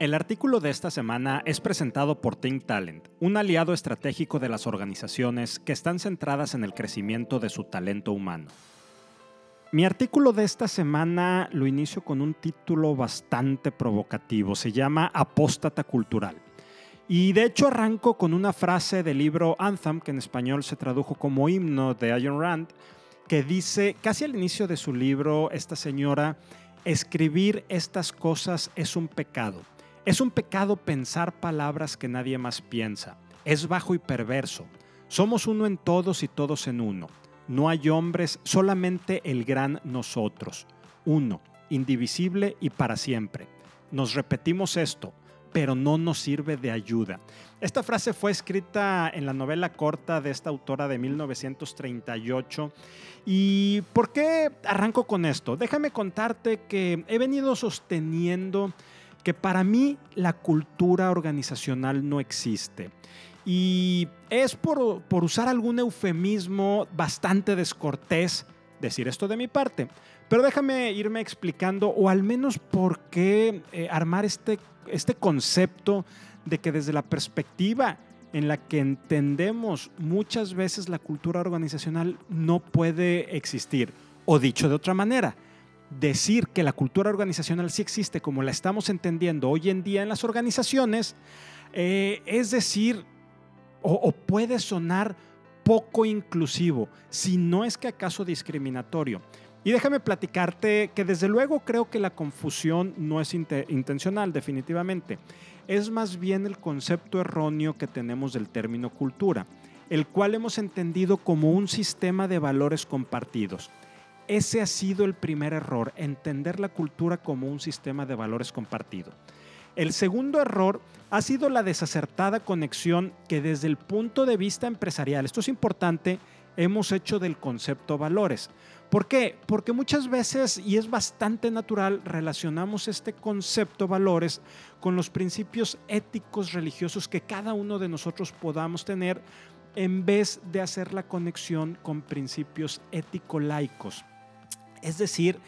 El artículo de esta semana es presentado por Think Talent, un aliado estratégico de las organizaciones que están centradas en el crecimiento de su talento humano. Mi artículo de esta semana lo inicio con un título bastante provocativo, se llama Apóstata Cultural. Y de hecho arranco con una frase del libro Anthem, que en español se tradujo como himno de Ayn Rand, que dice, casi al inicio de su libro, esta señora, escribir estas cosas es un pecado es un pecado pensar palabras que nadie más piensa. Es bajo y perverso. Somos uno en todos y todos en uno. No hay hombres, solamente el gran nosotros. Uno, indivisible y para siempre. Nos repetimos esto, pero no nos sirve de ayuda. Esta frase fue escrita en la novela corta de esta autora de 1938. ¿Y por qué arranco con esto? Déjame contarte que he venido sosteniendo que para mí la cultura organizacional no existe. Y es por, usar algún eufemismo bastante descortés decir esto de mi parte. Pero déjame irme explicando, o al menos por qué eh, armar este, este concepto de que desde la perspectiva en la que entendemos muchas veces la cultura organizacional no puede existir. O dicho de otra manera, decir que la cultura organizacional sí existe como la estamos entendiendo hoy en día en las organizaciones, eh, es decir, o, puede sonar poco inclusivo, si no es que acaso discriminatorio. Y déjame platicarte que desde luego creo que la confusión no es intencional, definitivamente. Es más bien el concepto erróneo que tenemos del término cultura, el cual hemos entendido como un sistema de valores compartidos. Ese ha sido el primer error, entender la cultura como un sistema de valores compartido. El segundo error ha sido la desacertada conexión que desde el punto de vista empresarial, esto es importante, hemos hecho del concepto valores. ¿Por qué? Porque muchas veces, y es bastante natural, relacionamos este concepto valores con los principios éticos religiosos que cada uno de nosotros podamos tener en vez de hacer la conexión con principios ético-laicos. Es decir,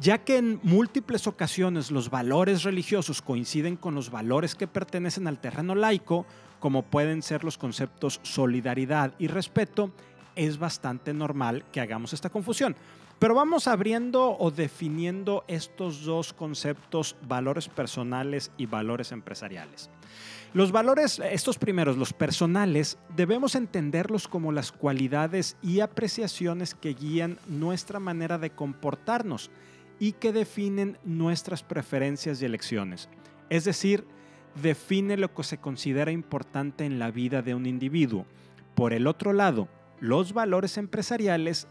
ya que en múltiples ocasiones los valores religiosos coinciden con los valores que pertenecen al terreno laico, como pueden ser los conceptos solidaridad y respeto, es bastante normal que hagamos esta confusión. Pero vamos abriendo o definiendo estos dos conceptos, valores personales y valores empresariales. Los valores, estos primeros, los personales, debemos entenderlos como las cualidades y apreciaciones que guían nuestra manera de comportarnos y que definen nuestras preferencias y elecciones. Es decir, define lo que se considera importante en la vida de un individuo. Por el otro lado, los valores empresariales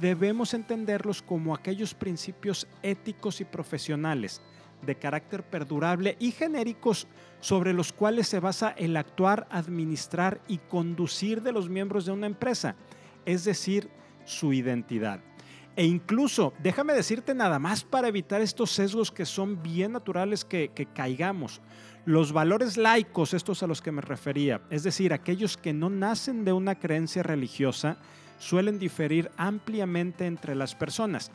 debemos entenderlos como aquellos principios éticos y profesionales de carácter perdurable y genéricos sobre los cuales se basa el actuar, administrar y conducir de los miembros de una empresa, es decir, su identidad. E incluso, déjame decirte nada más para evitar estos sesgos que son bien naturales que, caigamos. Los valores laicos, estos a los que me refería, es decir, aquellos que no nacen de una creencia religiosa, suelen diferir ampliamente entre las personas.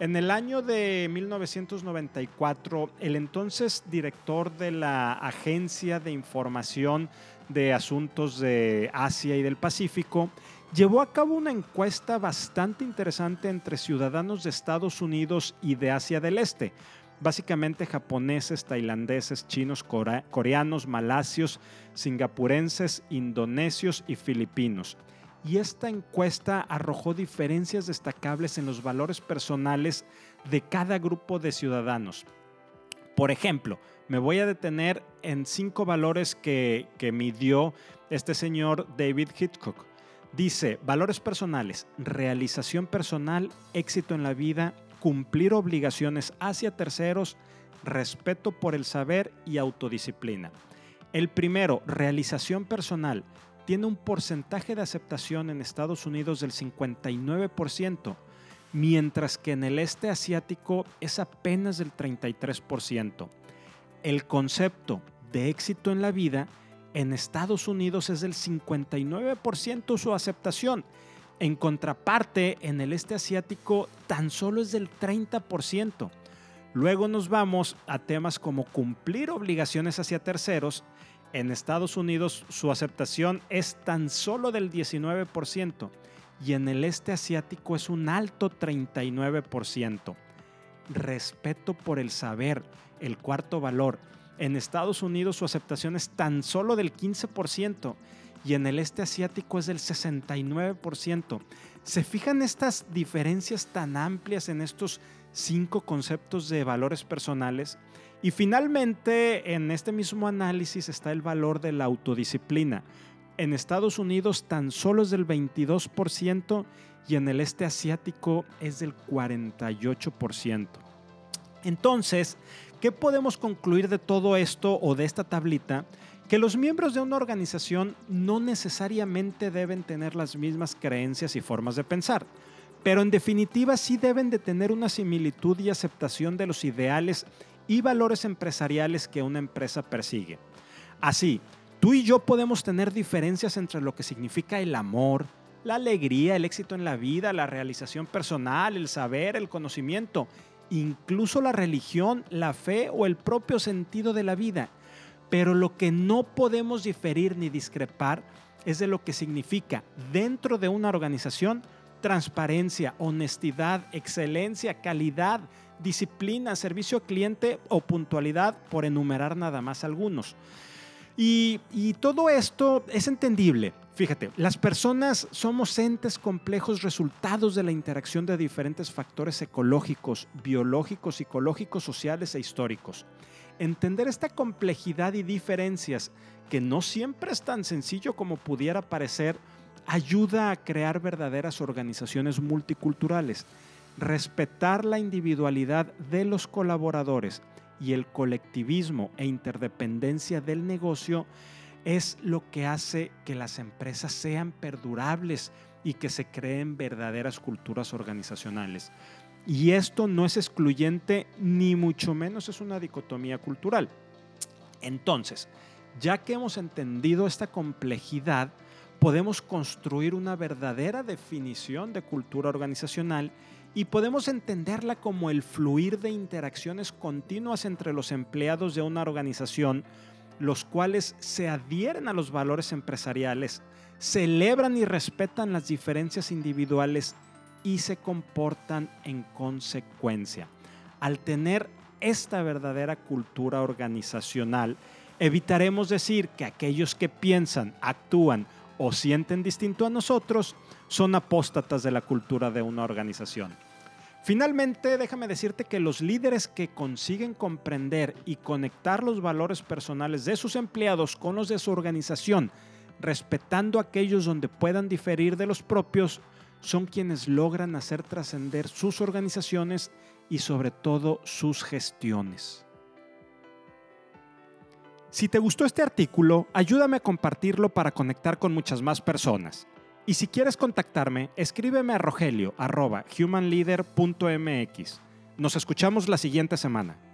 En el año de 1994, el entonces director de la Agencia de Información de Asuntos de Asia y del Pacífico llevó a cabo una encuesta bastante interesante entre ciudadanos de Estados Unidos y de Asia del Este, básicamente japoneses, tailandeses, chinos, coreanos, malasios, singapurenses, indonesios y filipinos y esta encuesta arrojó diferencias destacables en los valores personales de cada grupo de ciudadanos. Por ejemplo, me voy a detener en cinco valores que, midió este señor David Hitchcock. Dice, valores personales, realización personal, éxito en la vida, cumplir obligaciones hacia terceros, respeto por el saber y autodisciplina. El primero, realización personal, tiene un porcentaje de aceptación en Estados Unidos del 59%, mientras que en el este asiático es apenas del 33%. El concepto de éxito en la vida en Estados Unidos es del 59% su aceptación. En contraparte, en el este asiático tan solo es del 30%. Luego nos vamos a temas como cumplir obligaciones hacia terceros. En Estados Unidos su aceptación es tan solo del 19% y en el este asiático es un alto 39%. Respeto por el saber, el cuarto valor. En Estados Unidos su aceptación es tan solo del 15% y en el este asiático es del 69%. ¿Se fijan estas diferencias tan amplias en estos cinco conceptos de valores personales? Y finalmente, en este mismo análisis está el valor de la autodisciplina. En Estados Unidos tan solo es del 22% y en el este asiático es del 48%. Entonces, ¿qué podemos concluir de todo esto o de esta tablita? Que los miembros de una organización no necesariamente deben tener las mismas creencias y formas de pensar, pero en definitiva sí deben de tener una similitud y aceptación de los ideales y valores empresariales que una empresa persigue. Así, tú y yo podemos tener diferencias entre lo que significa el amor, la alegría, el éxito en la vida, la realización personal, el saber, el conocimiento, incluso la religión, la fe o el propio sentido de la vida. Pero lo que no podemos diferir ni discrepar es de lo que significa dentro de una organización transparencia, honestidad, excelencia, calidad, disciplina, servicio cliente o puntualidad, por enumerar nada más algunos. Y, y, todo esto es entendible. Fíjate, las personas somos entes complejos resultados de la interacción de diferentes factores ecológicos, biológicos, psicológicos, sociales e históricos. Entender esta complejidad y diferencias, que no siempre es tan sencillo como pudiera parecer, ayuda a crear verdaderas organizaciones multiculturales. Respetar la individualidad de los colaboradores y el colectivismo e interdependencia del negocio es lo que hace que las empresas sean perdurables y que se creen verdaderas culturas organizacionales. Y esto no es excluyente ni mucho menos es una dicotomía cultural. Entonces, ya que hemos entendido esta complejidad, podemos construir una verdadera definición de cultura organizacional y podemos entenderla como el fluir de interacciones continuas entre los empleados de una organización, los cuales se adhieren a los valores empresariales, celebran y respetan las diferencias individuales y se comportan en consecuencia. Al tener esta verdadera cultura organizacional, evitaremos decir que aquellos que piensan, actúan o sienten distinto a nosotros son apóstatas de la cultura de una organización. Finalmente, déjame decirte que los líderes que consiguen comprender y conectar los valores personales de sus empleados con los de su organización, respetando aquellos donde puedan diferir de los propios, son quienes logran hacer trascender sus organizaciones y sobre todo sus gestiones. Si te gustó este artículo, ayúdame a compartirlo para conectar con muchas más personas. Y si quieres contactarme, escríbeme a rogelio.humanleader.mx. Nos escuchamos la siguiente semana.